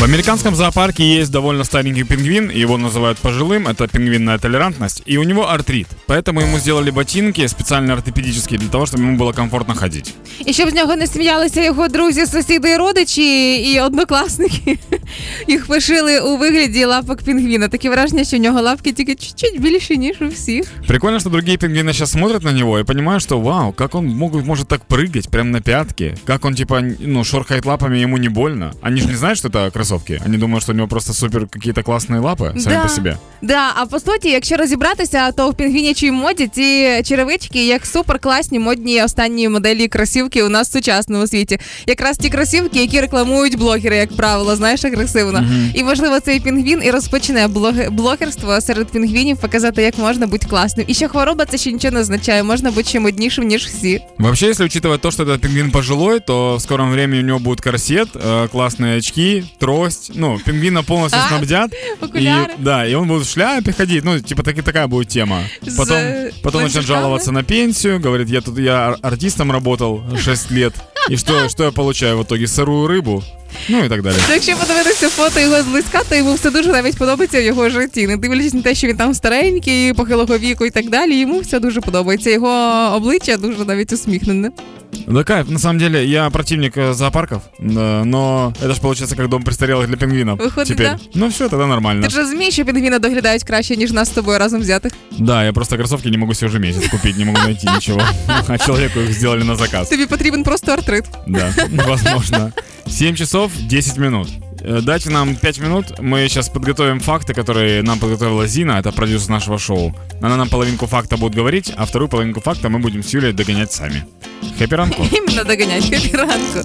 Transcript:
В американском зоопарке есть довольно старенький пингвин, его называют пожилым, это пингвинная толерантность, и у него артрит. Поэтому ему сделали ботинки специально ортопедические для того, чтобы ему было комфортно ходить. І щоб з нього не сміялися його друзі, сусіди і родичі і однокласники. Їх пошили у вигляді лапок пінгвіна. Таке враження, що в нього лапки тільки чуть-чуть більші, ніж у всіх. Прикольно, что другие пингвины сейчас смотрят на него и понимают, что вау, как он мог, может так прыгать прямо на пятки, как он типа, ну, шорхает лапами, ему не больно. Они же не знают, что это кроссовки. Они думают, что у него просто супер какие-то классные лапы сами Да. по себе. Да, а по суті, якщо розібратися, то в пінгвінячій моді ці черевички як супер класні модні останні моделі кросівки у нас в сучасному світі. Якраз ті кросівки, які рекламують блогери, як правило, знаєш, агресивно. І можливо, цей пінгвін і розпочне блог- блогерство серед пінгвінів, показати, як можна бути класним. І що хвороба це ще нічого не означає, можна бути ще моднішим, ніж всі. Вообще, если учитывать то, что этот пингвин пожилой, то в скором времени у него будет корсет, э, классные очки, трость. Ну, пингвина полностью А, снабдят. окуляри. И, да, и он будет в шляпе ходить. Ну, типа таки, такая будет тема. С Потом, потом начнет ланцюжками. жаловаться на пенсию. Говорит, я тут я ар- артистом работал 6 лет. И что, что я получаю в итоге? Сырую рыбу? Ну і так далі. То якщо подивитися фото його зблизька, то йому все дуже навіть подобається в його житті. Не дивлячись на те, що він там старенький, похилого віку і так далі. Йому все дуже подобається. Його обличчя дуже навіть усміхнене. Да кайф, на самом деле, я противник э, зоопарков, да, но это же получается как дом престарелых для пингвинов. Выходит, теперь. да. Ну все, тогда нормально. Ти ж розумієш, що пінгвіна доглядають краще, ніж нас з тобою разом взятих. Да, я просто кроссовки не могу себе уже месяц купить, не могу найти ничего. А человеку их сделали на заказ. Тобі потрібен просто артрит. Да, возможно. 7 часов 10 минут. Э, Дайте нам 5 минут, мы сейчас подготовим факты, которые нам подготовила Зина, это продюсер нашего шоу. Она нам половинку факта будет говорить, а вторую половинку факта мы будем с Юлей догонять сами. Хэппи ранку. Іменно доганять ранку.